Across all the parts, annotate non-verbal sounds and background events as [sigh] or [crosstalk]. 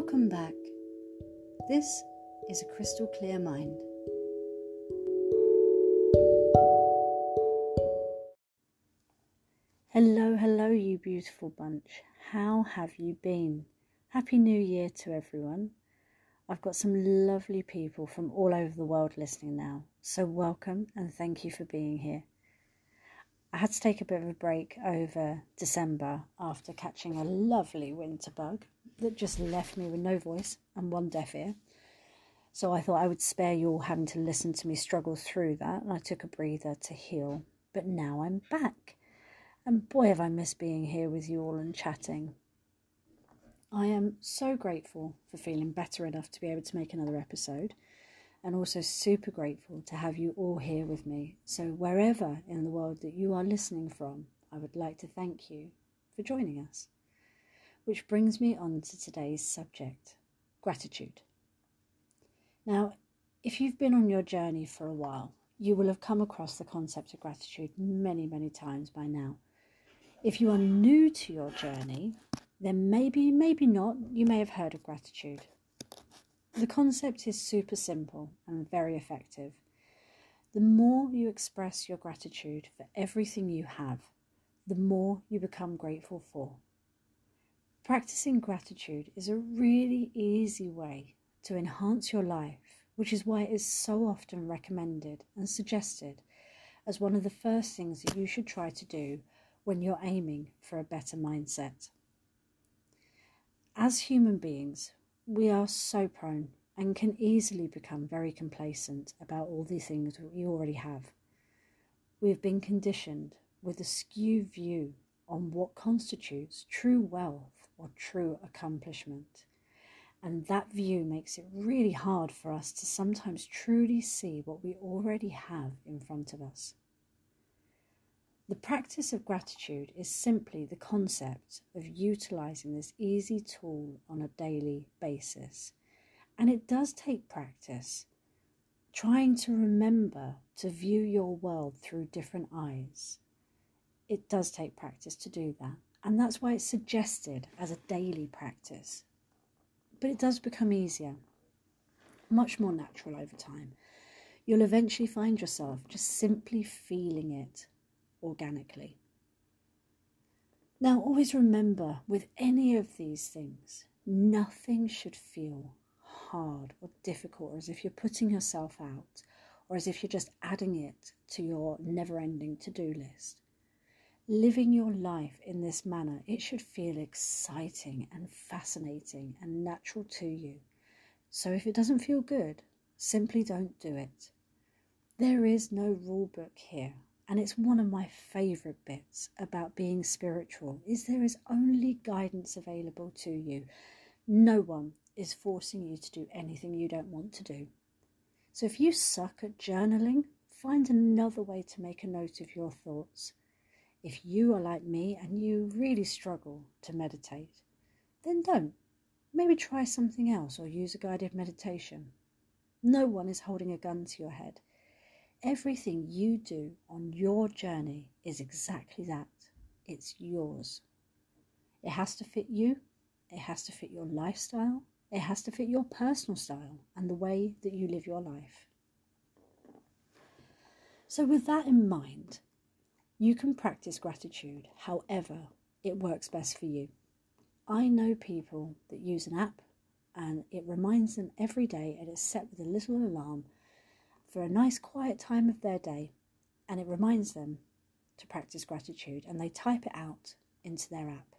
Welcome back. This is a crystal clear mind. Hello, hello, you beautiful bunch. How have you been? Happy New Year to everyone. I've got some lovely people from all over the world listening now, so welcome and thank you for being here. I had to take a bit of a break over December after catching a lovely winter bug that just left me with no voice and one deaf ear. So I thought I would spare you all having to listen to me struggle through that, and I took a breather to heal. But now I'm back, and boy, have I missed being here with you all and chatting. I am so grateful for feeling better enough to be able to make another episode and also super grateful to have you all here with me. So, wherever in the world that you are listening from, I would like to thank you for joining us. Which brings me on to today's subject gratitude. Now, if you've been on your journey for a while, you will have come across the concept of gratitude many, many times by now. If you are new to your journey, then maybe, maybe not, you may have heard of gratitude. The concept is super simple and very effective. The more you express your gratitude for everything you have, the more you become grateful for. Practicing gratitude is a really easy way to enhance your life, which is why it is so often recommended and suggested as one of the first things that you should try to do when you're aiming for a better mindset. As human beings, we are so prone and can easily become very complacent about all the things that we already have. We have been conditioned with a skewed view on what constitutes true wealth or true accomplishment. And that view makes it really hard for us to sometimes truly see what we already have in front of us. The practice of gratitude is simply the concept of utilizing this easy tool on a daily basis. And it does take practice, trying to remember to view your world through different eyes. It does take practice to do that. And that's why it's suggested as a daily practice. But it does become easier, much more natural over time. You'll eventually find yourself just simply feeling it organically. Now, always remember with any of these things, nothing should feel hard or difficult, or as if you're putting yourself out, or as if you're just adding it to your never ending to do list. Living your life in this manner, it should feel exciting and fascinating and natural to you. So if it doesn't feel good, simply don't do it. There is no rule book here and it's one of my favorite bits about being spiritual is there is only guidance available to you. No one is forcing you to do anything you don't want to do. So if you suck at journaling find another way to make a note of your thoughts. If you are like me and you really struggle to meditate then don't. Maybe try something else or use a guided meditation. No one is holding a gun to your head Everything you do on your journey is exactly that. It's yours. It has to fit you, it has to fit your lifestyle, it has to fit your personal style and the way that you live your life. So, with that in mind, you can practice gratitude however it works best for you. I know people that use an app and it reminds them every day and it's set with a little alarm for a nice quiet time of their day and it reminds them to practice gratitude and they type it out into their app.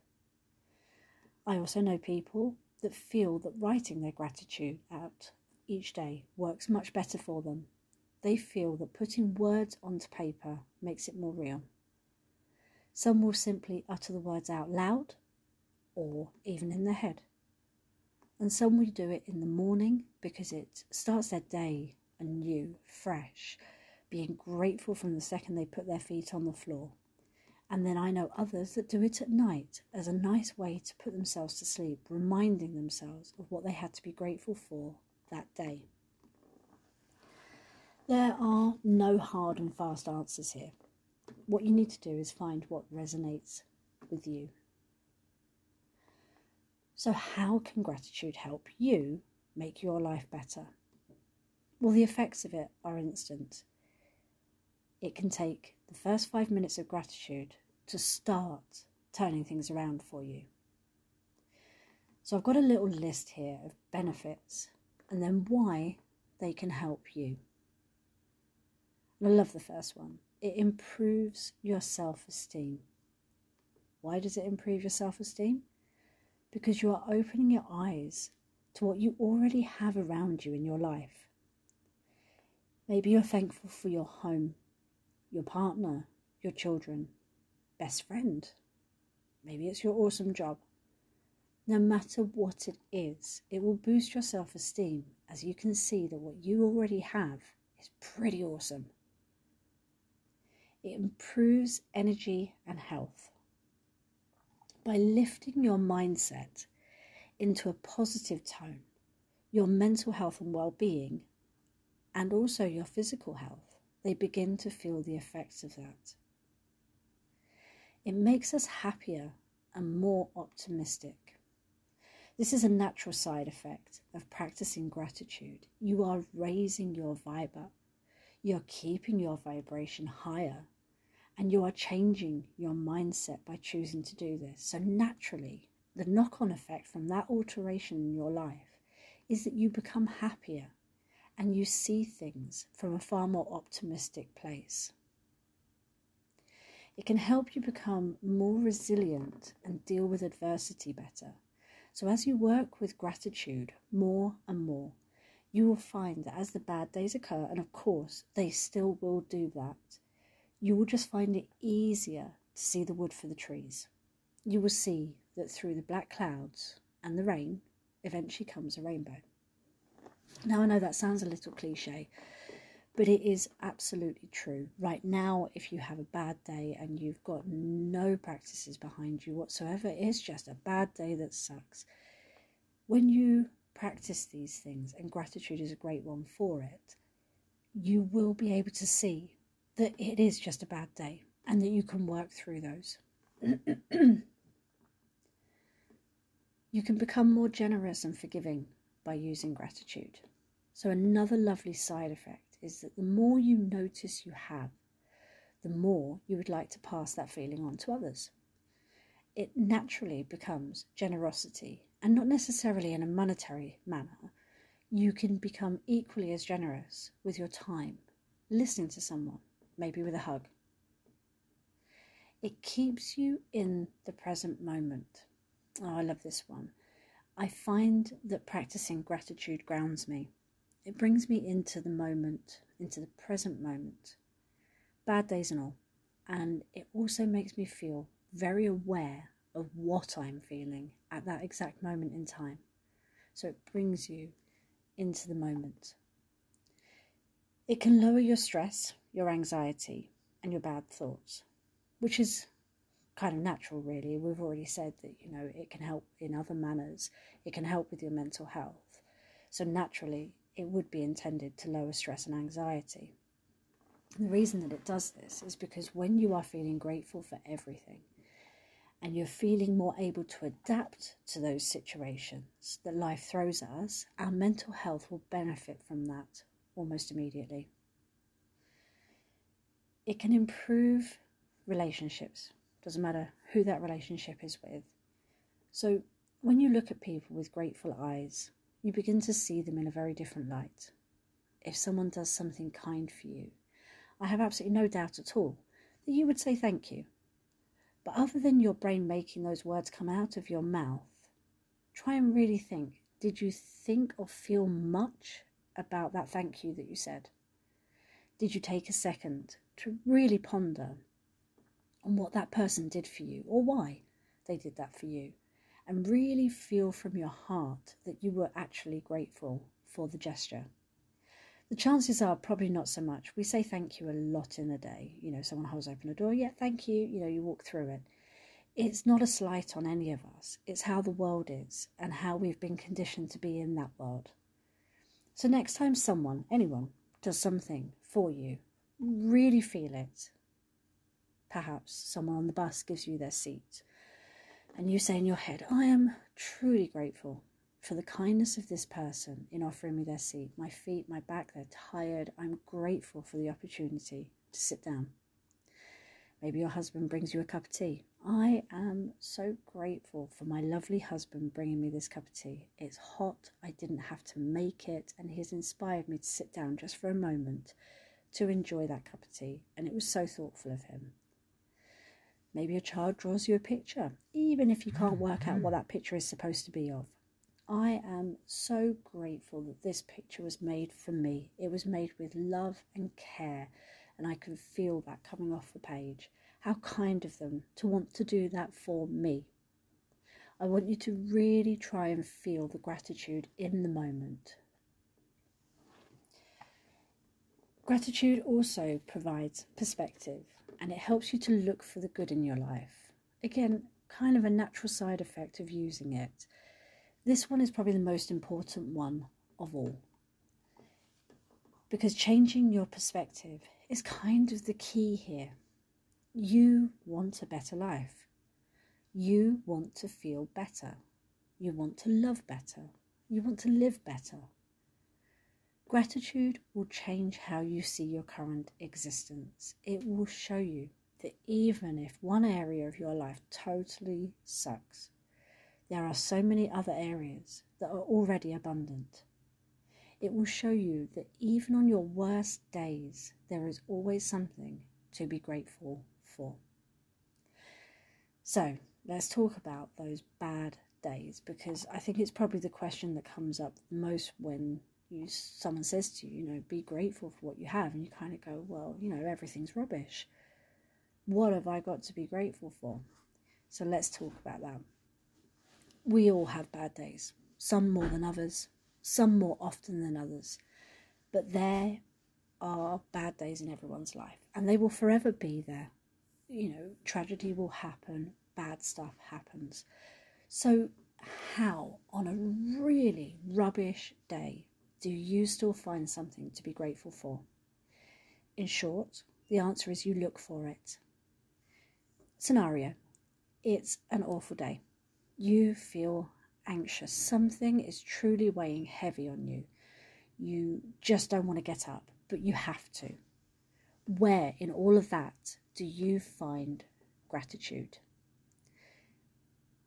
I also know people that feel that writing their gratitude out each day works much better for them. They feel that putting words onto paper makes it more real. Some will simply utter the words out loud or even in their head. And some will do it in the morning because it starts their day and new, fresh, being grateful from the second they put their feet on the floor. And then I know others that do it at night as a nice way to put themselves to sleep, reminding themselves of what they had to be grateful for that day. There are no hard and fast answers here. What you need to do is find what resonates with you. So, how can gratitude help you make your life better? Well, the effects of it are instant. It can take the first five minutes of gratitude to start turning things around for you. So, I've got a little list here of benefits and then why they can help you. And I love the first one. It improves your self esteem. Why does it improve your self esteem? Because you are opening your eyes to what you already have around you in your life. Maybe you're thankful for your home, your partner, your children, best friend. Maybe it's your awesome job. No matter what it is, it will boost your self esteem as you can see that what you already have is pretty awesome. It improves energy and health. By lifting your mindset into a positive tone, your mental health and well being, and also your physical health, they begin to feel the effects of that. It makes us happier and more optimistic. This is a natural side effect of practicing gratitude. You are raising your vibe up, you're keeping your vibration higher, and you are changing your mindset by choosing to do this. So, naturally, the knock on effect from that alteration in your life is that you become happier and you see things from a far more optimistic place. It can help you become more resilient and deal with adversity better so, as you work with gratitude more and more, you will find that as the bad days occur, and of course they still will do that, you will just find it easier to see the wood for the trees. You will see that through the black clouds and the rain eventually comes a rainbow. Now, I know that sounds a little cliche, but it is absolutely true. Right now, if you have a bad day and you've got no practices behind you whatsoever, it's just a bad day that sucks. When you practice these things, and gratitude is a great one for it, you will be able to see that it is just a bad day and that you can work through those. [clears throat] you can become more generous and forgiving by using gratitude. So, another lovely side effect is that the more you notice you have, the more you would like to pass that feeling on to others. It naturally becomes generosity, and not necessarily in a monetary manner. You can become equally as generous with your time, listening to someone, maybe with a hug. It keeps you in the present moment. Oh, I love this one. I find that practicing gratitude grounds me. It brings me into the moment, into the present moment, bad days and all. And it also makes me feel very aware of what I'm feeling at that exact moment in time. So it brings you into the moment. It can lower your stress, your anxiety, and your bad thoughts, which is kind of natural, really. We've already said that, you know, it can help in other manners, it can help with your mental health. So naturally, it would be intended to lower stress and anxiety. And the reason that it does this is because when you are feeling grateful for everything and you're feeling more able to adapt to those situations that life throws at us, our mental health will benefit from that almost immediately. It can improve relationships, doesn't matter who that relationship is with. So, when you look at people with grateful eyes, you begin to see them in a very different light. If someone does something kind for you, I have absolutely no doubt at all that you would say thank you. But other than your brain making those words come out of your mouth, try and really think did you think or feel much about that thank you that you said? Did you take a second to really ponder on what that person did for you or why they did that for you? and really feel from your heart that you were actually grateful for the gesture. The chances are probably not so much. We say thank you a lot in a day. You know, someone holds open a door, yeah, thank you. You know, you walk through it. It's not a slight on any of us. It's how the world is and how we've been conditioned to be in that world. So, next time someone, anyone, does something for you, really feel it. Perhaps someone on the bus gives you their seat And you say in your head, I am truly grateful for the kindness of this person in offering me their seat. My feet, my back, they're tired. I'm grateful for the opportunity to sit down. Maybe your husband brings you a cup of tea. I am so grateful for my lovely husband bringing me this cup of tea. It's hot, I didn't have to make it, and he's inspired me to sit down just for a moment to enjoy that cup of tea, and it was so thoughtful of him. Maybe a child draws you a picture, even if you can't work out what mm. that picture is supposed to be of. I am so grateful that this picture was made for me. It was made with love and care, and I can feel that coming off the page. How kind of them to want to do that for me. I want you to really try and feel the gratitude in the moment. Gratitude also provides perspective and it helps you to look for the good in your life. Again, kind of a natural side effect of using it. This one is probably the most important one of all. Because changing your perspective is kind of the key here. You want a better life. You want to feel better. You want to love better. You want to live better. Gratitude will change how you see your current existence. It will show you that even if one area of your life totally sucks, there are so many other areas that are already abundant. It will show you that even on your worst days, there is always something to be grateful for. So, let's talk about those bad days because I think it's probably the question that comes up most when you someone says to you, you know, be grateful for what you have, and you kind of go, well, you know, everything's rubbish. What have I got to be grateful for? So let's talk about that. We all have bad days, some more than others, some more often than others, but there are bad days in everyone's life, and they will forever be there. You know, tragedy will happen, bad stuff happens. So, how on a really rubbish day do you still find something to be grateful for? In short, the answer is you look for it. Scenario It's an awful day. You feel anxious. Something is truly weighing heavy on you. You just don't want to get up, but you have to. Where in all of that do you find gratitude?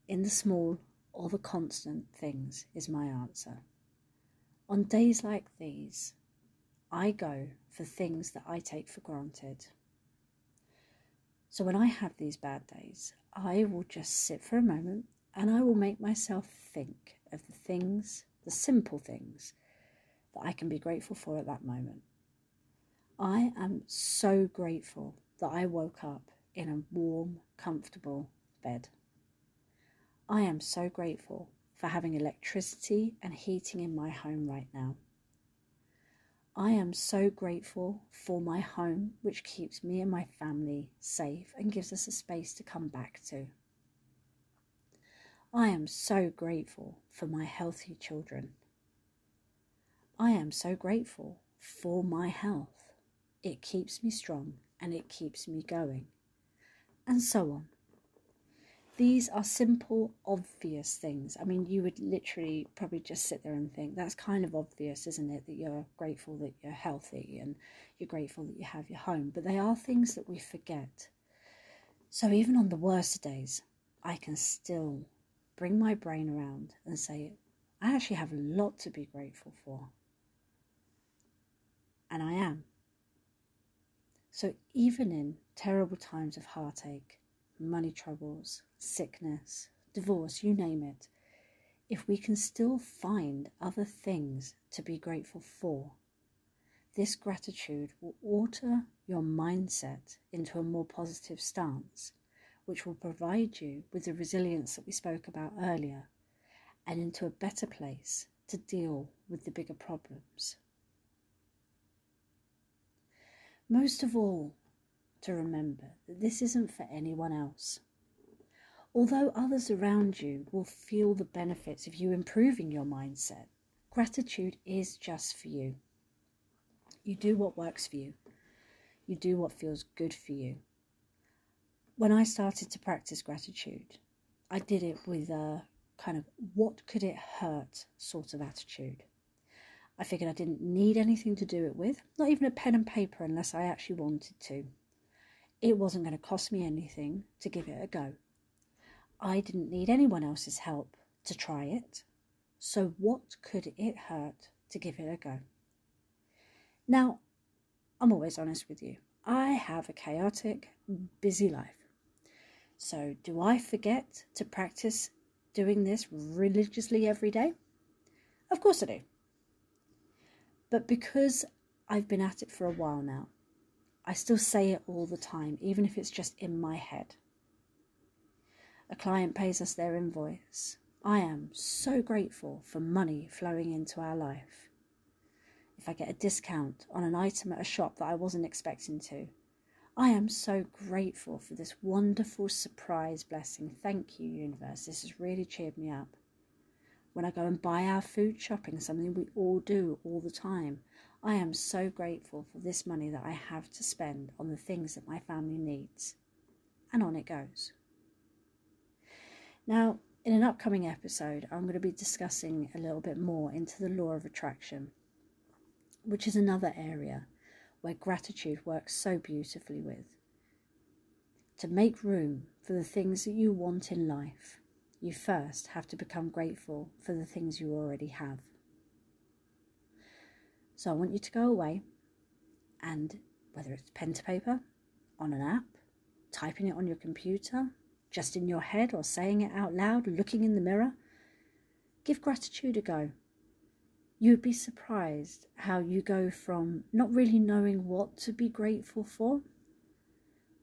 In the small or the constant things is my answer. On days like these, I go for things that I take for granted. So when I have these bad days, I will just sit for a moment and I will make myself think of the things, the simple things that I can be grateful for at that moment. I am so grateful that I woke up in a warm, comfortable bed. I am so grateful for having electricity and heating in my home right now. I am so grateful for my home, which keeps me and my family safe and gives us a space to come back to. I am so grateful for my healthy children. I am so grateful for my health. It keeps me strong and it keeps me going. And so on. These are simple, obvious things. I mean, you would literally probably just sit there and think, that's kind of obvious, isn't it? That you're grateful that you're healthy and you're grateful that you have your home. But they are things that we forget. So even on the worst days, I can still bring my brain around and say, I actually have a lot to be grateful for. And I am. So even in terrible times of heartache, money troubles, sickness, divorce, you name it, if we can still find other things to be grateful for, this gratitude will alter your mindset into a more positive stance, which will provide you with the resilience that we spoke about earlier and into a better place to deal with the bigger problems. Most of all, to remember that this isn't for anyone else. Although others around you will feel the benefits of you improving your mindset, gratitude is just for you. You do what works for you, you do what feels good for you. When I started to practice gratitude, I did it with a kind of what could it hurt sort of attitude. I figured I didn't need anything to do it with, not even a pen and paper unless I actually wanted to. It wasn't going to cost me anything to give it a go. I didn't need anyone else's help to try it, so what could it hurt to give it a go? Now, I'm always honest with you. I have a chaotic, busy life. So, do I forget to practice doing this religiously every day? Of course I do. But because I've been at it for a while now, I still say it all the time, even if it's just in my head. A client pays us their invoice. I am so grateful for money flowing into our life. If I get a discount on an item at a shop that I wasn't expecting to, I am so grateful for this wonderful surprise blessing. Thank you, universe. This has really cheered me up when I go and buy our food shopping, something we all do all the time. I am so grateful for this money that I have to spend on the things that my family needs. And on it goes. Now, in an upcoming episode, I'm going to be discussing a little bit more into the law of attraction, which is another area where gratitude works so beautifully with. To make room for the things that you want in life you first have to become grateful for the things you already have. So I want you to go away and whether it's pen to paper, on an app, typing it on your computer, just in your head or saying it out loud, looking in the mirror, give gratitude a go. You would be surprised how you go from not really knowing what to be grateful for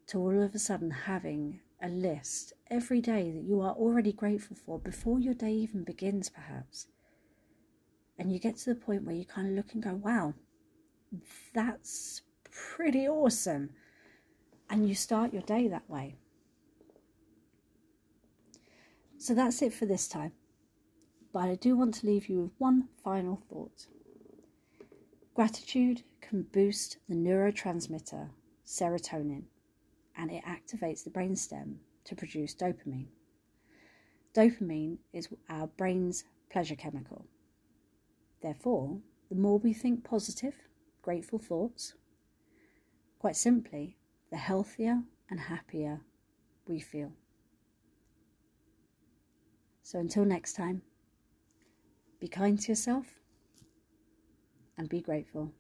to all of a sudden having a list every day that you are already grateful for before your day even begins, perhaps. And you get to the point where you kind of look and go, wow, that's pretty awesome. And you start your day that way. So that's it for this time. But I do want to leave you with one final thought. Gratitude can boost the neurotransmitter serotonin and it activates the brainstem to produce dopamine. Dopamine is our brain's pleasure chemical. Therefore, the more we think positive, grateful thoughts, quite simply, the healthier and happier we feel. So until next time, be kind to yourself and be grateful.